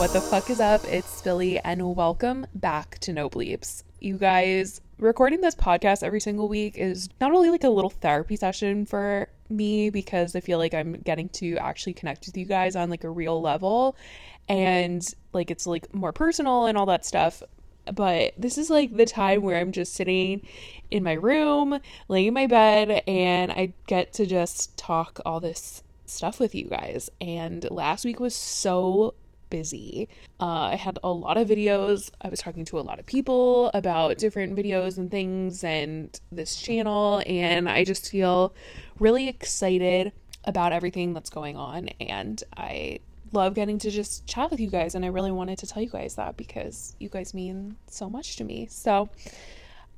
what the fuck is up? It's Billy, and welcome back to No Bleeps. You guys, recording this podcast every single week is not only like a little therapy session for me because I feel like I'm getting to actually connect with you guys on like a real level and like it's like more personal and all that stuff. But this is like the time where I'm just sitting in my room, laying in my bed, and I get to just talk all this stuff with you guys. And last week was so busy. Uh, I had a lot of videos. I was talking to a lot of people about different videos and things and this channel. And I just feel really excited about everything that's going on. And I love getting to just chat with you guys. And I really wanted to tell you guys that because you guys mean so much to me. So,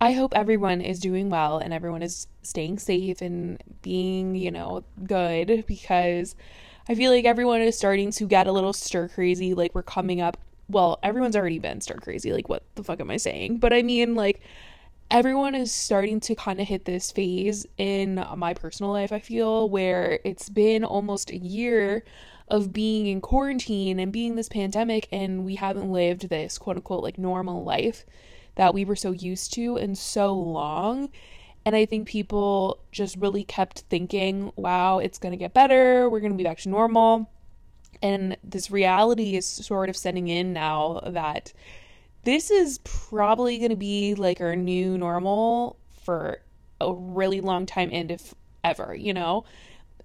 I hope everyone is doing well and everyone is staying safe and being, you know, good because I feel like everyone is starting to get a little stir crazy. Like we're coming up. Well, everyone's already been stir crazy. Like, what the fuck am I saying? But I mean, like, everyone is starting to kind of hit this phase in my personal life, I feel, where it's been almost a year of being in quarantine and being this pandemic, and we haven't lived this quote unquote like normal life that we were so used to in so long. And I think people just really kept thinking, wow, it's going to get better. We're going to be back to normal. And this reality is sort of setting in now that this is probably going to be like our new normal for a really long time and if ever, you know?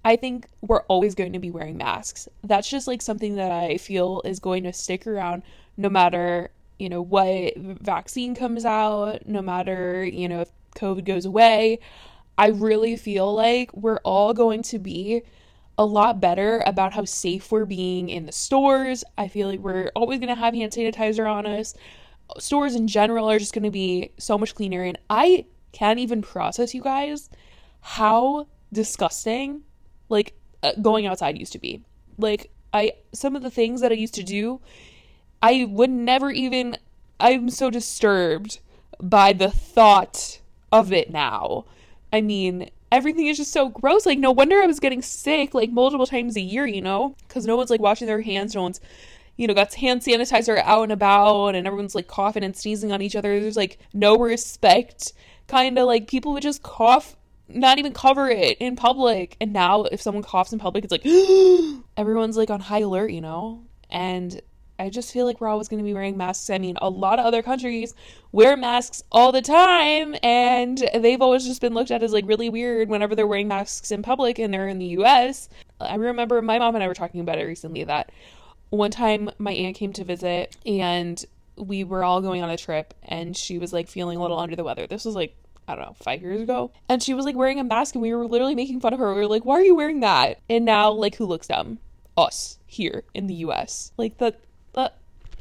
I think we're always going to be wearing masks. That's just like something that I feel is going to stick around no matter, you know, what vaccine comes out, no matter, you know, if COVID goes away, I really feel like we're all going to be a lot better about how safe we're being in the stores. I feel like we're always going to have hand sanitizer on us. Stores in general are just going to be so much cleaner. And I can't even process, you guys, how disgusting like uh, going outside used to be. Like, I, some of the things that I used to do, I would never even, I'm so disturbed by the thought of it now. I mean, everything is just so gross. Like, no wonder I was getting sick like multiple times a year, you know? Because no one's like washing their hands, no one's, you know, got hand sanitizer out and about, and everyone's like coughing and sneezing on each other. There's like no respect. Kind of like people would just cough, not even cover it in public. And now, if someone coughs in public, it's like everyone's like on high alert, you know? And I just feel like we're always going to be wearing masks. I mean, a lot of other countries wear masks all the time, and they've always just been looked at as like really weird whenever they're wearing masks in public and they're in the US. I remember my mom and I were talking about it recently that one time my aunt came to visit and we were all going on a trip and she was like feeling a little under the weather. This was like I don't know, five years ago. And she was like wearing a mask and we were literally making fun of her. We were like, why are you wearing that? And now, like, who looks dumb? Us here in the US. Like, that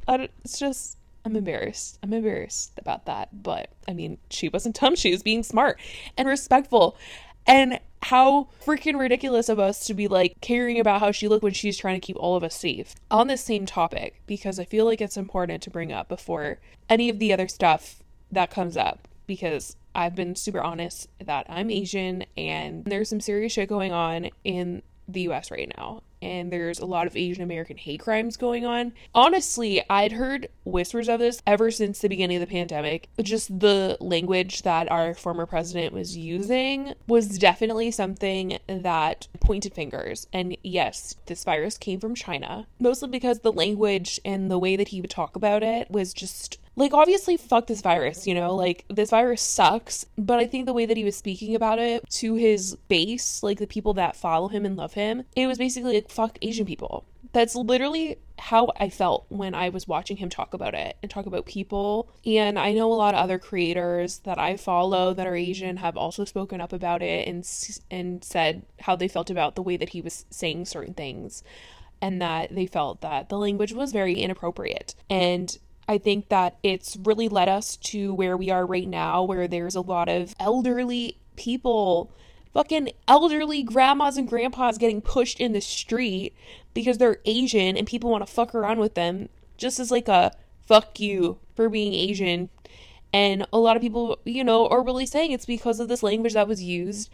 it's just I'm embarrassed. I'm embarrassed about that. But I mean, she wasn't dumb. She was being smart and respectful. And how freaking ridiculous of us to be like caring about how she looked when she's trying to keep all of us safe. On this same topic, because I feel like it's important to bring up before any of the other stuff that comes up, because I've been super honest that I'm Asian and there's some serious shit going on in the US right now and there's a lot of Asian American hate crimes going on. Honestly, I'd heard whispers of this ever since the beginning of the pandemic. Just the language that our former president was using was definitely something that pointed fingers. And yes, this virus came from China, mostly because the language and the way that he would talk about it was just like obviously fuck this virus you know like this virus sucks but i think the way that he was speaking about it to his base like the people that follow him and love him it was basically like fuck asian people that's literally how I felt when I was watching him talk about it and talk about people. And I know a lot of other creators that I follow that are Asian have also spoken up about it and and said how they felt about the way that he was saying certain things and that they felt that the language was very inappropriate. And I think that it's really led us to where we are right now, where there's a lot of elderly people, fucking elderly grandmas and grandpas getting pushed in the street because they're Asian and people want to fuck around with them just as like a fuck you for being Asian. And a lot of people, you know, are really saying it's because of this language that was used.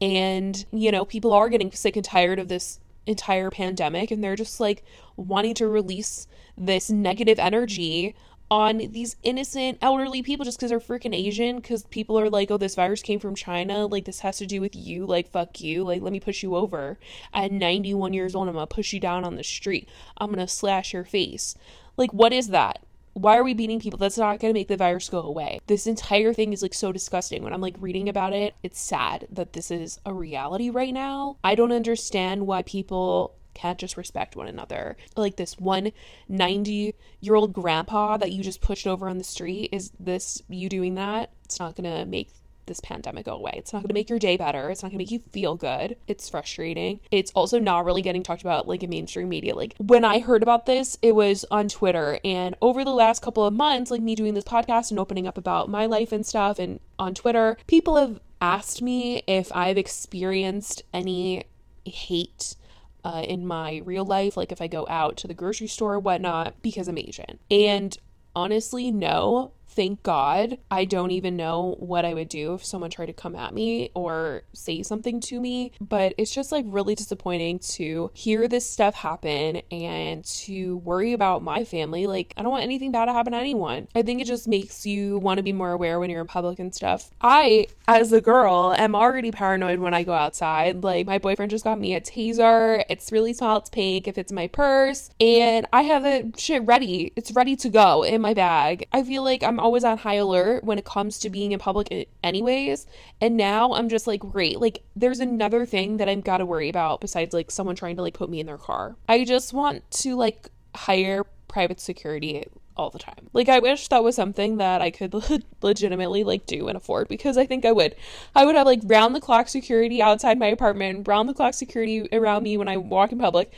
And, you know, people are getting sick and tired of this entire pandemic and they're just like wanting to release this negative energy on these innocent elderly people just because they're freaking Asian. Because people are like, oh, this virus came from China. Like, this has to do with you. Like, fuck you. Like, let me push you over. At 91 years old, I'm going to push you down on the street. I'm going to slash your face. Like, what is that? Why are we beating people? That's not going to make the virus go away. This entire thing is like so disgusting. When I'm like reading about it, it's sad that this is a reality right now. I don't understand why people can't just respect one another. Like this one 90 year old grandpa that you just pushed over on the street, is this you doing that? It's not gonna make this pandemic go away. It's not going to make your day better. It's not going to make you feel good. It's frustrating. It's also not really getting talked about like in mainstream media. Like when I heard about this, it was on Twitter. And over the last couple of months, like me doing this podcast and opening up about my life and stuff and on Twitter, people have asked me if I've experienced any hate uh, in my real life, like if I go out to the grocery store or whatnot, because I'm Asian. And honestly, no, thank God, I don't even know what I would do if someone tried to come at me or say something to me. But it's just like really disappointing to hear this stuff happen and to worry about my family. Like, I don't want anything bad to happen to anyone. I think it just makes you want to be more aware when you're in public and stuff. I, as a girl, am already paranoid when I go outside. Like, my boyfriend just got me a taser. It's really small, it's pink, if it's my purse. And I have the shit ready. It's ready to go in my bag. I feel like I'm always on high alert when it comes to being in public anyways and now i'm just like great like there's another thing that i've got to worry about besides like someone trying to like put me in their car i just want to like hire private security all the time. Like I wish that was something that I could legitimately like do and afford because I think I would. I would have like round the clock security outside my apartment, round the clock security around me when I walk in public.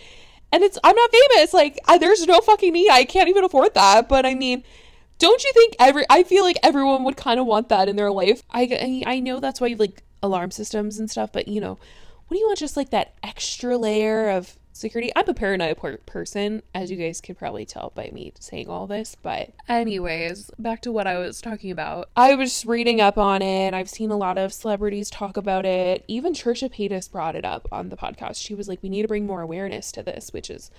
And it's I'm not famous. Like I, there's no fucking me. I can't even afford that. But I mean, don't you think every I feel like everyone would kind of want that in their life. I I know that's why you like alarm systems and stuff, but you know, what do you want just like that extra layer of security. I'm a paranoid person, as you guys could probably tell by me saying all this. But, anyways, back to what I was talking about. I was reading up on it. I've seen a lot of celebrities talk about it. Even Trisha Paytas brought it up on the podcast. She was like, we need to bring more awareness to this, which is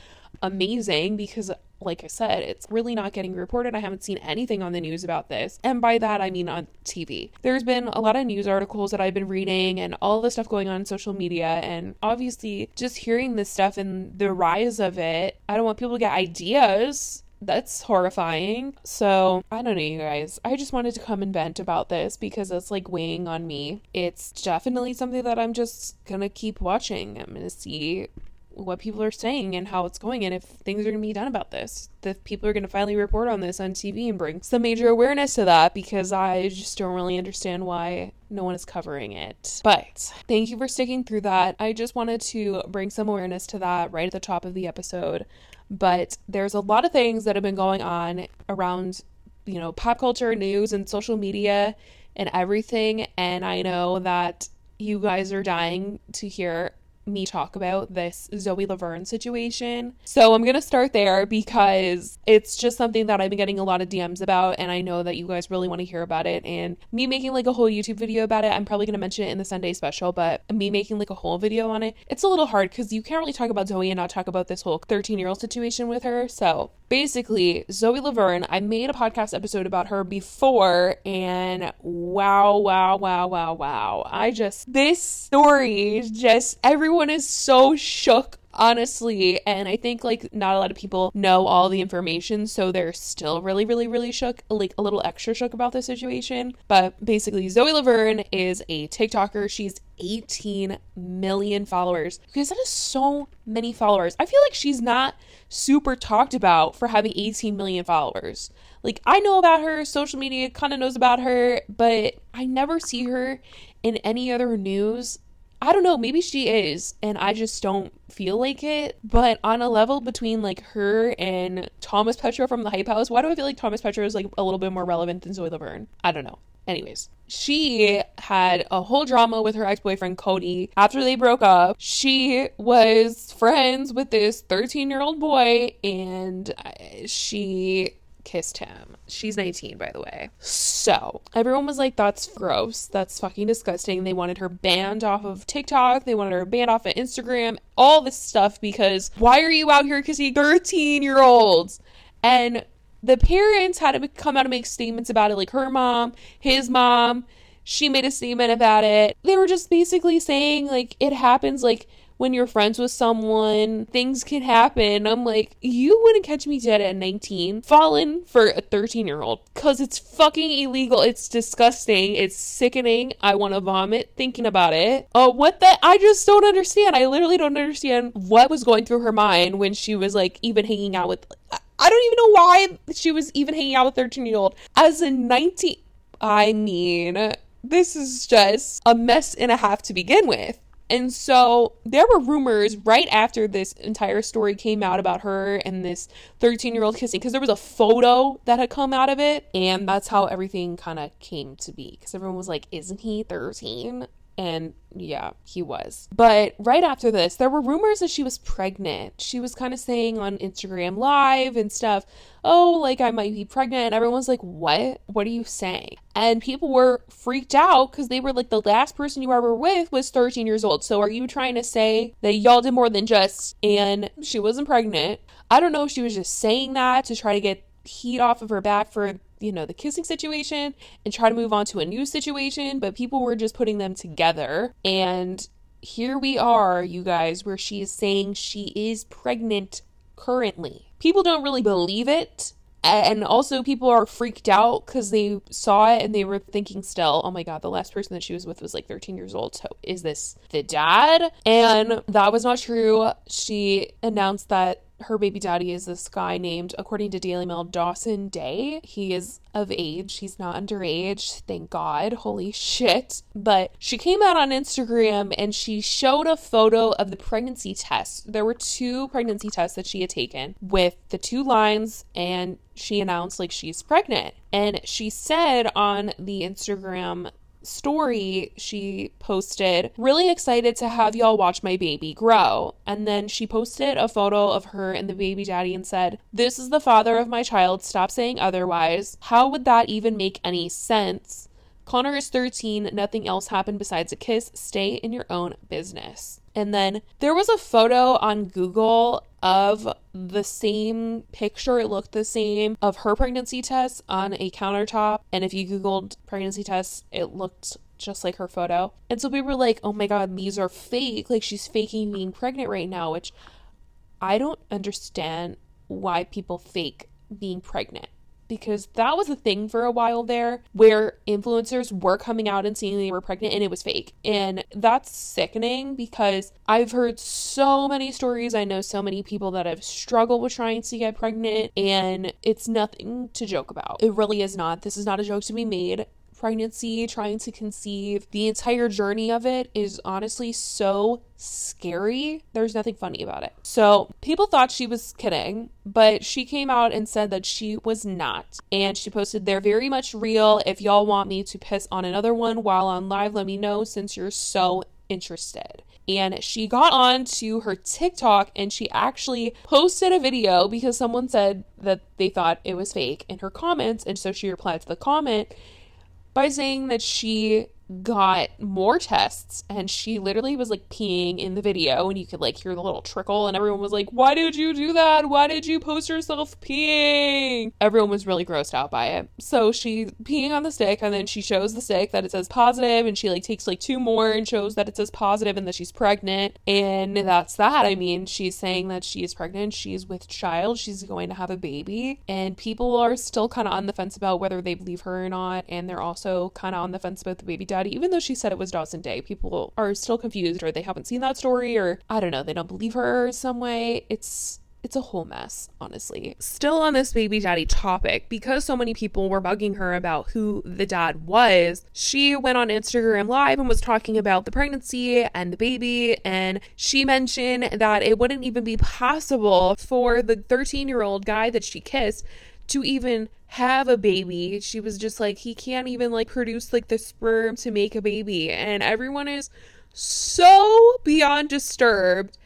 amazing because like I said, it's really not getting reported. I haven't seen anything on the news about this. And by that, I mean on TV. There's been a lot of news articles that I've been reading and all the stuff going on in social media. And obviously, just hearing this stuff and the rise of it, I don't want people to get ideas that's horrifying. So, I don't know, you guys. I just wanted to come and vent about this because it's like weighing on me. It's definitely something that I'm just gonna keep watching. I'm gonna see what people are saying and how it's going and if things are going to be done about this. If people are going to finally report on this on TV and bring some major awareness to that because I just don't really understand why no one is covering it. But thank you for sticking through that. I just wanted to bring some awareness to that right at the top of the episode. But there's a lot of things that have been going on around, you know, pop culture, news, and social media and everything. And I know that you guys are dying to hear me talk about this Zoe Laverne situation. So I'm going to start there because it's just something that I've been getting a lot of DMs about and I know that you guys really want to hear about it and me making like a whole YouTube video about it. I'm probably going to mention it in the Sunday special, but me making like a whole video on it, it's a little hard cuz you can't really talk about Zoe and not talk about this whole 13-year-old situation with her. So, basically, Zoe Laverne, I made a podcast episode about her before and wow, wow, wow, wow, wow. I just this story just everyone everyone is so shook honestly and i think like not a lot of people know all the information so they're still really really really shook like a little extra shook about the situation. But basically zoe laverne is a tiktoker. She's 18 million followers. Because that is so many followers. I feel like she's not super talked about for having 18 million followers. Like i know about her social media kind of knows about her but i never see her in any other news I don't know, maybe she is, and I just don't feel like it. But on a level between like her and Thomas Petrou from the Hype House, why do I feel like Thomas Petrou is like a little bit more relevant than Zoe Laverne? I don't know. Anyways, she had a whole drama with her ex boyfriend Cody. After they broke up, she was friends with this 13 year old boy, and uh, she kissed him. She's 19, by the way. So everyone was like, that's gross. That's fucking disgusting. They wanted her banned off of TikTok. They wanted her banned off of Instagram, all this stuff because why are you out here kissing 13 year olds? And the parents had to come out and make statements about it, like her mom, his mom. She made a statement about it. They were just basically saying, like, it happens, like, when you're friends with someone, things can happen. I'm like, you wouldn't catch me dead at 19, fallen for a 13 year old because it's fucking illegal. It's disgusting. It's sickening. I want to vomit thinking about it. Oh, what the? I just don't understand. I literally don't understand what was going through her mind when she was like even hanging out with. I don't even know why she was even hanging out with 13 year old as a 19. I mean, this is just a mess and a half to begin with. And so there were rumors right after this entire story came out about her and this 13 year old kissing because there was a photo that had come out of it. And that's how everything kind of came to be because everyone was like, Isn't he 13? And yeah, he was. But right after this, there were rumors that she was pregnant. She was kind of saying on Instagram Live and stuff, oh, like I might be pregnant. And everyone's like, what? What are you saying? And people were freaked out because they were like, the last person you ever were with was 13 years old. So are you trying to say that y'all did more than just, and she wasn't pregnant? I don't know if she was just saying that to try to get heat off of her back for you know, the kissing situation and try to move on to a new situation, but people were just putting them together. And here we are, you guys, where she is saying she is pregnant currently. People don't really believe it. And also, people are freaked out because they saw it and they were thinking, still, oh my God, the last person that she was with was like 13 years old. So, is this the dad? And that was not true. She announced that her baby daddy is this guy named, according to Daily Mail, Dawson Day. He is of age. He's not underage. Thank God. Holy shit. But she came out on Instagram and she showed a photo of the pregnancy test. There were two pregnancy tests that she had taken with the two lines, and she announced like she's pregnant. And she said on the Instagram story she posted, really excited to have y'all watch my baby grow. And then she posted a photo of her and the baby daddy and said, This is the father of my child. Stop saying otherwise. How would that even make any sense? Connor is 13. Nothing else happened besides a kiss. Stay in your own business. And then there was a photo on Google of the same picture, it looked the same, of her pregnancy test on a countertop. And if you Googled pregnancy test, it looked just like her photo. And so we were like, oh my God, these are fake. Like she's faking being pregnant right now, which I don't understand why people fake being pregnant because that was a thing for a while there where influencers were coming out and saying they were pregnant and it was fake. And that's sickening because I've heard so many stories. I know so many people that have struggled with trying to get pregnant and it's nothing to joke about. It really is not. This is not a joke to be made pregnancy, trying to conceive, the entire journey of it is honestly so scary. There's nothing funny about it. So people thought she was kidding, but she came out and said that she was not. And she posted, They're very much real. If y'all want me to piss on another one while on live, let me know since you're so interested and she got on to her TikTok and she actually posted a video because someone said that they thought it was fake in her comments and so she replied to the comment by saying that she got more tests and she literally was like peeing in the video and you could like hear the little trickle and everyone was like why did you do that? Why did you post yourself peeing? Everyone was really grossed out by it. So she's peeing on the stick and then she shows the stick that it says positive and she like takes like two more and shows that it says positive and that she's pregnant. And that's that. I mean she's saying that she is pregnant she's with child she's going to have a baby. And people are still kind of on the fence about whether they believe her or not. And they're also kind of on the fence about the baby daddy, even though she said it was Dawson Day. People are still confused or they haven't seen that story or I don't know, they don't believe her some way. It's it's a whole mess, honestly. Still on this baby daddy topic, because so many people were bugging her about who the dad was, she went on Instagram Live and was talking about the pregnancy and the baby. And she mentioned that it wouldn't even be possible for the 13 year old guy that she kissed to even have a baby. She was just like, he can't even like produce like the sperm to make a baby. And everyone is so beyond disturbed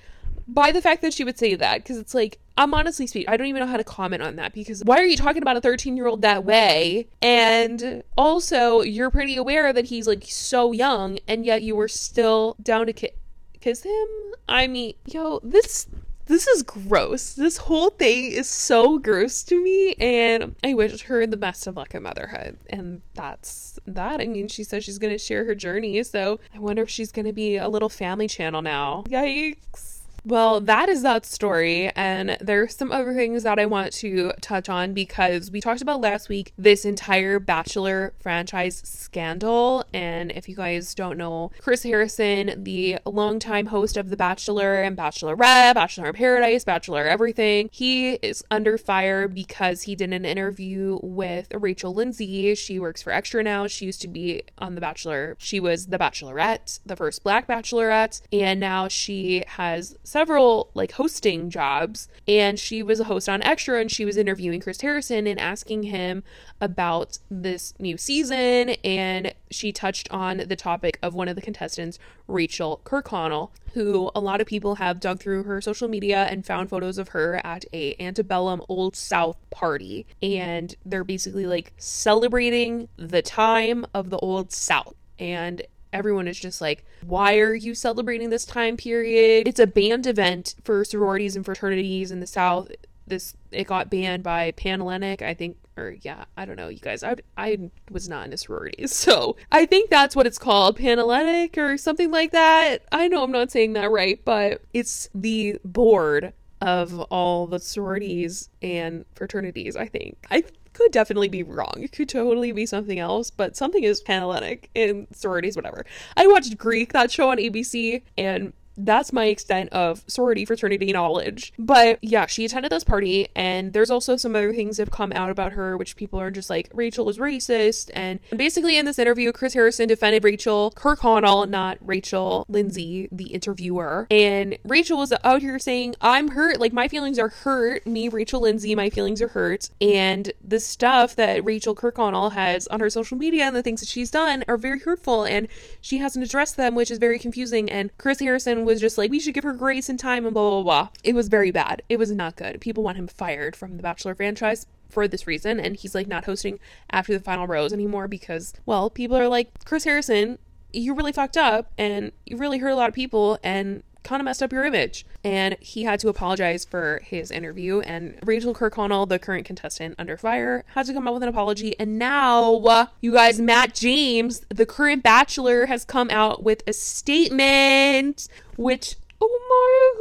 by the fact that she would say that because it's like I'm honestly speaking, I don't even know how to comment on that because why are you talking about a 13 year old that way? And also, you're pretty aware that he's like so young, and yet you were still down to ki- kiss him. I mean, yo, this this is gross. This whole thing is so gross to me, and I wish her the best of luck in motherhood. And that's that. I mean, she says she's going to share her journey, so I wonder if she's going to be a little family channel now. Yikes. Well, that is that story. And there's some other things that I want to touch on because we talked about last week this entire Bachelor franchise scandal. And if you guys don't know, Chris Harrison, the longtime host of The Bachelor and Bachelorette, Bachelor in Paradise, Bachelor Everything, he is under fire because he did an interview with Rachel Lindsay. She works for Extra now. She used to be on The Bachelor. She was The Bachelorette, the first Black Bachelorette. And now she has several like hosting jobs and she was a host on Extra and she was interviewing Chris Harrison and asking him about this new season and she touched on the topic of one of the contestants, Rachel Kirkconnell, who a lot of people have dug through her social media and found photos of her at a antebellum old south party and they're basically like celebrating the time of the old south and everyone is just like, why are you celebrating this time period? It's a banned event for sororities and fraternities in the South. This it got banned by Panhellenic, I think, or yeah, I don't know, you guys. I I was not in a sorority, so I think that's what it's called, Panhellenic or something like that. I know I'm not saying that right, but it's the board of all the sororities and fraternities. I think I could definitely be wrong. It could totally be something else, but something is Panhellenic in sororities, whatever. I watched Greek, that show on ABC, and that's my extent of sorority fraternity knowledge. But yeah, she attended this party, and there's also some other things that have come out about her, which people are just like, Rachel is racist. And basically, in this interview, Chris Harrison defended Rachel Kirkconnell, not Rachel Lindsay, the interviewer. And Rachel was out here saying, I'm hurt. Like, my feelings are hurt. Me, Rachel Lindsay, my feelings are hurt. And the stuff that Rachel Kirkconnell has on her social media and the things that she's done are very hurtful, and she hasn't addressed them, which is very confusing. And Chris Harrison was just like, we should give her grace and time and blah, blah, blah. It was very bad. It was not good. People want him fired from the Bachelor franchise for this reason. And he's like not hosting after the final rose anymore because, well, people are like, Chris Harrison, you really fucked up and you really hurt a lot of people and kind of messed up your image. And he had to apologize for his interview. And Rachel Kirkconnell, the current contestant under fire, had to come up with an apology. And now, you guys, Matt James, the current bachelor, has come out with a statement, which Oh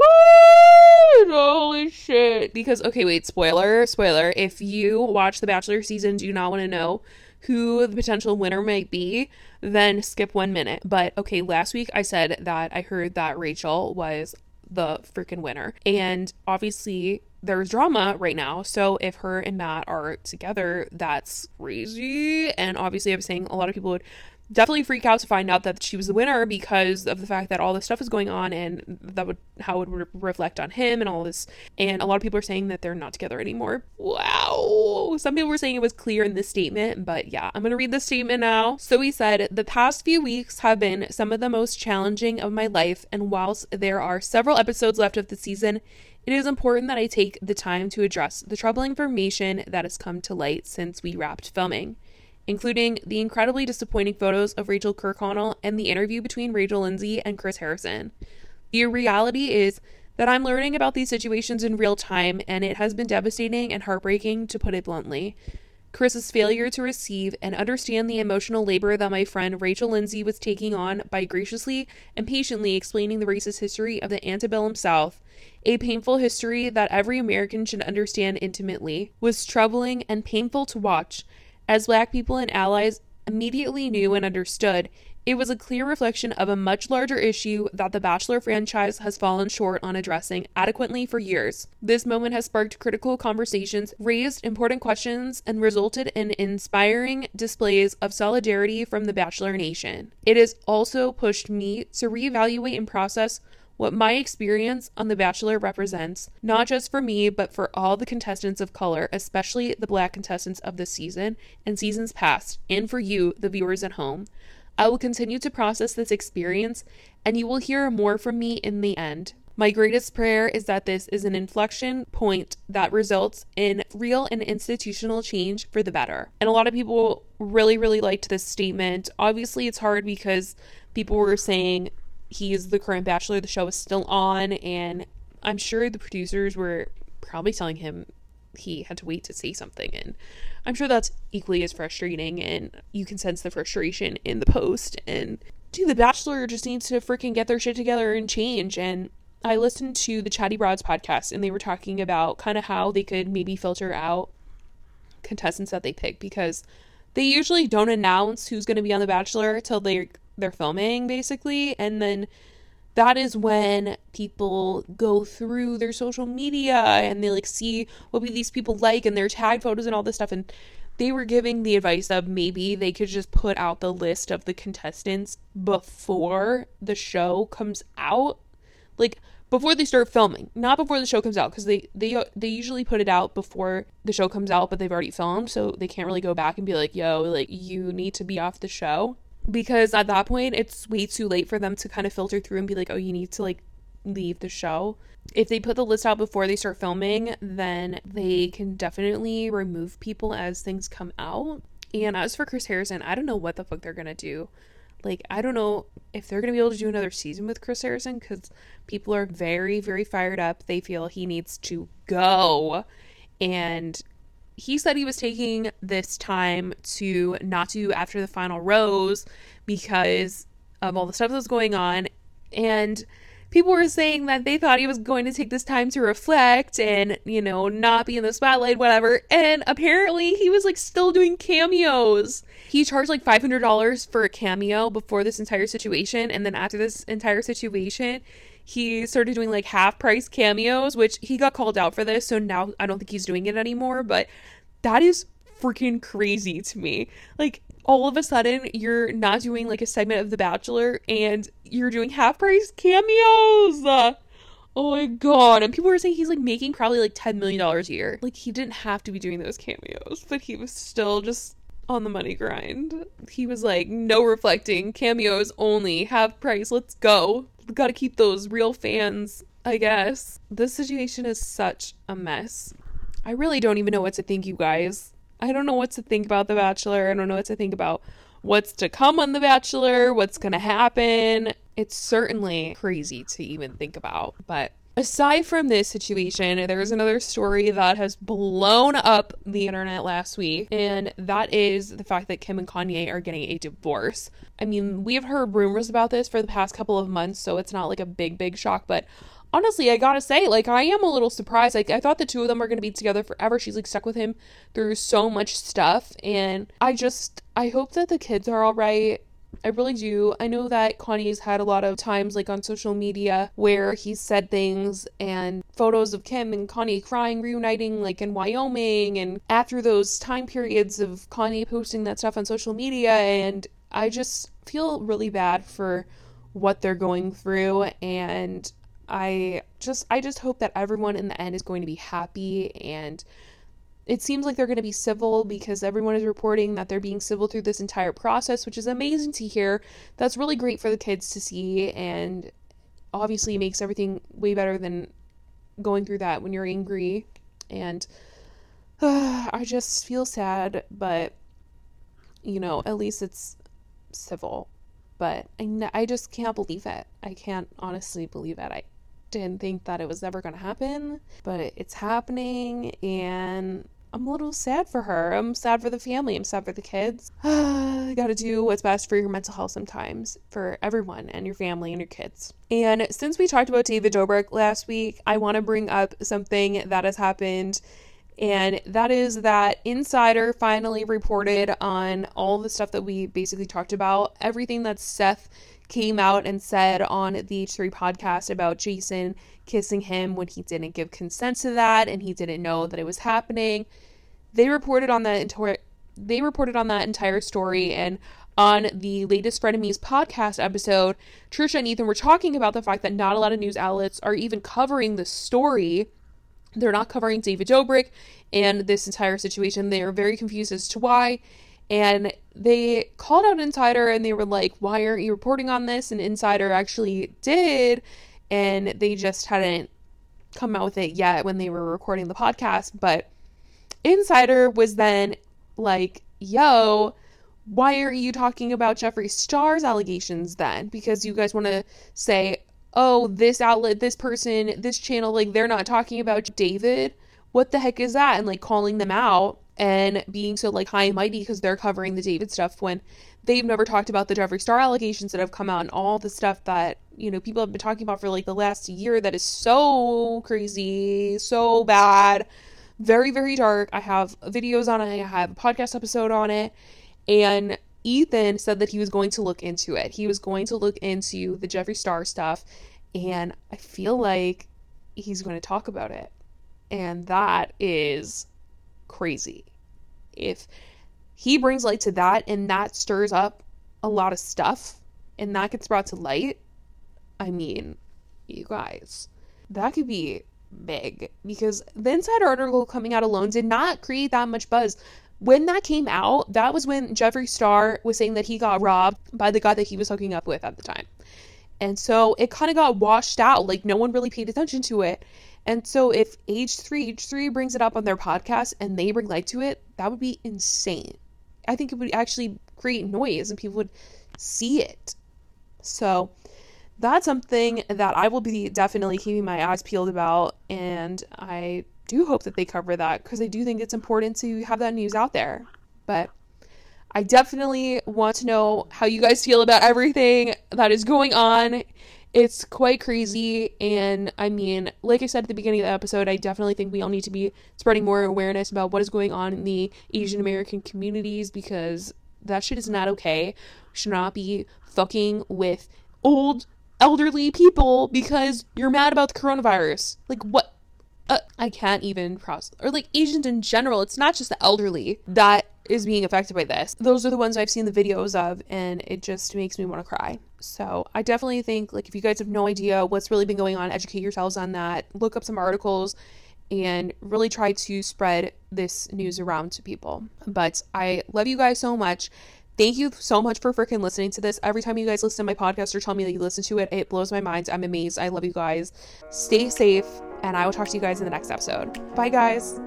my god! Holy shit! Because okay, wait, spoiler, spoiler. If you watch the Bachelor season, do you not want to know who the potential winner might be, then skip one minute. But okay, last week I said that I heard that Rachel was the freaking winner. And obviously, there's drama right now. So if her and Matt are together, that's crazy. And obviously, I was saying a lot of people would definitely freak out to find out that she was the winner because of the fact that all this stuff is going on and that would how it would reflect on him and all this. And a lot of people are saying that they're not together anymore. Wow. Some people were saying it was clear in this statement but yeah i'm gonna read the statement now. So he said the past few weeks have been some of the most challenging of my life and whilst there are several episodes left of the season it is important that I take the time to address the troubling information that has come to light since we wrapped filming including the incredibly disappointing photos of Rachel Kirkconnell and the interview between Rachel Lindsay and Chris Harrison. The reality is that I'm learning about these situations in real time, and it has been devastating and heartbreaking, to put it bluntly. Chris's failure to receive and understand the emotional labor that my friend Rachel Lindsay was taking on by graciously and patiently explaining the racist history of the antebellum South, a painful history that every American should understand intimately, was troubling and painful to watch as Black people and allies immediately knew and understood, it was a clear reflection of a much larger issue that the Bachelor franchise has fallen short on addressing adequately for years. This moment has sparked critical conversations, raised important questions, and resulted in inspiring displays of solidarity from the Bachelor Nation. It has also pushed me to reevaluate and process what my experience on The Bachelor represents, not just for me, but for all the contestants of color, especially the black contestants of this season and seasons past, and for you, the viewers at home. I will continue to process this experience, and you will hear more from me in the end. My greatest prayer is that this is an inflection point that results in real and institutional change for the better. And a lot of people really, really liked this statement. Obviously, it's hard because people were saying he's the current bachelor, the show is still on, and I'm sure the producers were probably telling him he had to wait to say something. And I'm sure that's equally as frustrating, and you can sense the frustration in the post. And dude, The Bachelor just needs to freaking get their shit together and change. And I listened to the Chatty Broads podcast, and they were talking about kind of how they could maybe filter out contestants that they pick because they usually don't announce who's going to be on The Bachelor till they they're filming basically, and then that is when people go through their social media and they like see what these people like and their tag photos and all this stuff. And they were giving the advice of maybe they could just put out the list of the contestants before the show comes out. Like before they start filming. Not before the show comes out because they they they usually put it out before the show comes out but they've already filmed so they can't really go back and be like yo like you need to be off the show because at that point it's way too late for them to kind of filter through and be like oh you need to like leave the show. If they put the list out before they start filming then they can definitely remove people as things come out. And as for chris harrison i don't know what the fuck they're gonna do. Like i don't know if they're gonna be able to do another season with chris harrison because people are very very fired up. They feel he needs to go. And he said he was taking this time to not do after the final rose because of all the stuff that was going on. And people were saying that they thought he was going to take this time to reflect and, you know, not be in the spotlight, whatever. And apparently he was like still doing cameos. He charged like $500 for a cameo before this entire situation. And then after this entire situation, he started doing like half price cameos, which he got called out for this. So now I don't think he's doing it anymore. But that is freaking crazy to me. Like, all of a sudden, you're not doing like a segment of The Bachelor and you're doing half price cameos. Uh, oh my god. And people were saying he's like making probably like $10 million a year. Like, he didn't have to be doing those cameos, but he was still just on the money grind. He was like, no reflecting, cameos only, half price, let's go we gotta keep those real fans, I guess. This situation is such a mess. I really don't even know what to think, you guys. I don't know what to think about The Bachelor. I don't know what to think about what's to come on The Bachelor, what's gonna happen. It's certainly crazy to even think about, but Aside from this situation, there's another story that has blown up the internet last week, and that is the fact that Kim and Kanye are getting a divorce. I mean, we have heard rumors about this for the past couple of months, so it's not like a big, big shock, but honestly, I gotta say, like, I am a little surprised. Like, I thought the two of them were gonna be together forever. She's like stuck with him through so much stuff, and I just, I hope that the kids are all right. I really do. I know that Kanye's had a lot of times, like on social media, where he said things and photos of Kim and Kanye crying, reuniting, like in Wyoming, and after those time periods of Kanye posting that stuff on social media. And I just feel really bad for what they're going through. And I just, I just hope that everyone in the end is going to be happy and it seems like they're going to be civil because everyone is reporting that they're being civil through this entire process, which is amazing to hear. That's really great for the kids to see, and obviously makes everything way better than going through that when you're angry. And uh, I just feel sad, but you know, at least it's civil. But I, I just can't believe it. I can't honestly believe it. I didn't think that it was ever going to happen, but it's happening, and I'm a little sad for her. I'm sad for the family. I'm sad for the kids. you gotta do what's best for your mental health sometimes, for everyone and your family and your kids. And since we talked about David Dobrik last week, I want to bring up something that has happened. And that is that Insider finally reported on all the stuff that we basically talked about, everything that Seth came out and said on the H3 podcast about Jason kissing him when he didn't give consent to that and he didn't know that it was happening. They reported on that entire they reported on that entire story and on the latest Frenemies podcast episode, Trisha and Ethan were talking about the fact that not a lot of news outlets are even covering the story. They're not covering David Dobrik and this entire situation. They are very confused as to why. And they called out Insider and they were like, Why aren't you reporting on this? And Insider actually did. and they just hadn't come out with it yet when they were recording the podcast. But Insider was then like, yo, why are you talking about Jeffree Star's allegations then? Because you guys want to say, oh, this outlet, this person, this channel, like they're not talking about David. What the heck is that? And like calling them out and being so like high and mighty because they're covering the David stuff when they've never talked about the Jeffree Star allegations that have come out and all the stuff that, you know, people have been talking about for like the last year that is so crazy, so bad, very, very dark. I have videos on it, I have a podcast episode on it. And Ethan said that he was going to look into it. He was going to look into the Jeffree Star stuff. And I feel like he's going to talk about it. And that is crazy. If he brings light to that and that stirs up a lot of stuff and that gets brought to light, I mean, you guys, that could be big because the insider article coming out alone did not create that much buzz. When that came out, that was when Jeffree Star was saying that he got robbed by the guy that he was hooking up with at the time. And so it kind of got washed out. Like no one really paid attention to it. And so if H3, H3 brings it up on their podcast and they bring light to it, that would be insane. I think it would actually create noise and people would see it. So that's something that I will be definitely keeping my eyes peeled about. And I do hope that they cover that because I do think it's important to have that news out there. But I definitely want to know how you guys feel about everything that is going on it's quite crazy. And I mean, like I said at the beginning of the episode, I definitely think we all need to be spreading more awareness about what is going on in the Asian American communities because that shit is not okay. Should not be fucking with old, elderly people because you're mad about the coronavirus. Like, what? Uh, I can't even process. Or like Asians in general, it's not just the elderly that is being affected by this. Those are the ones I've seen the videos of, and it just makes me want to cry. So I definitely think like if you guys have no idea what's really been going on, educate yourselves on that. Look up some articles and really try to spread this news around to people. But I love you guys so much. Thank you so much for freaking listening to this. Every time you guys listen to my podcast or tell me that you listen to it, it blows my mind. I'm amazed. I love you guys. Stay safe, and I will talk to you guys in the next episode. Bye, guys.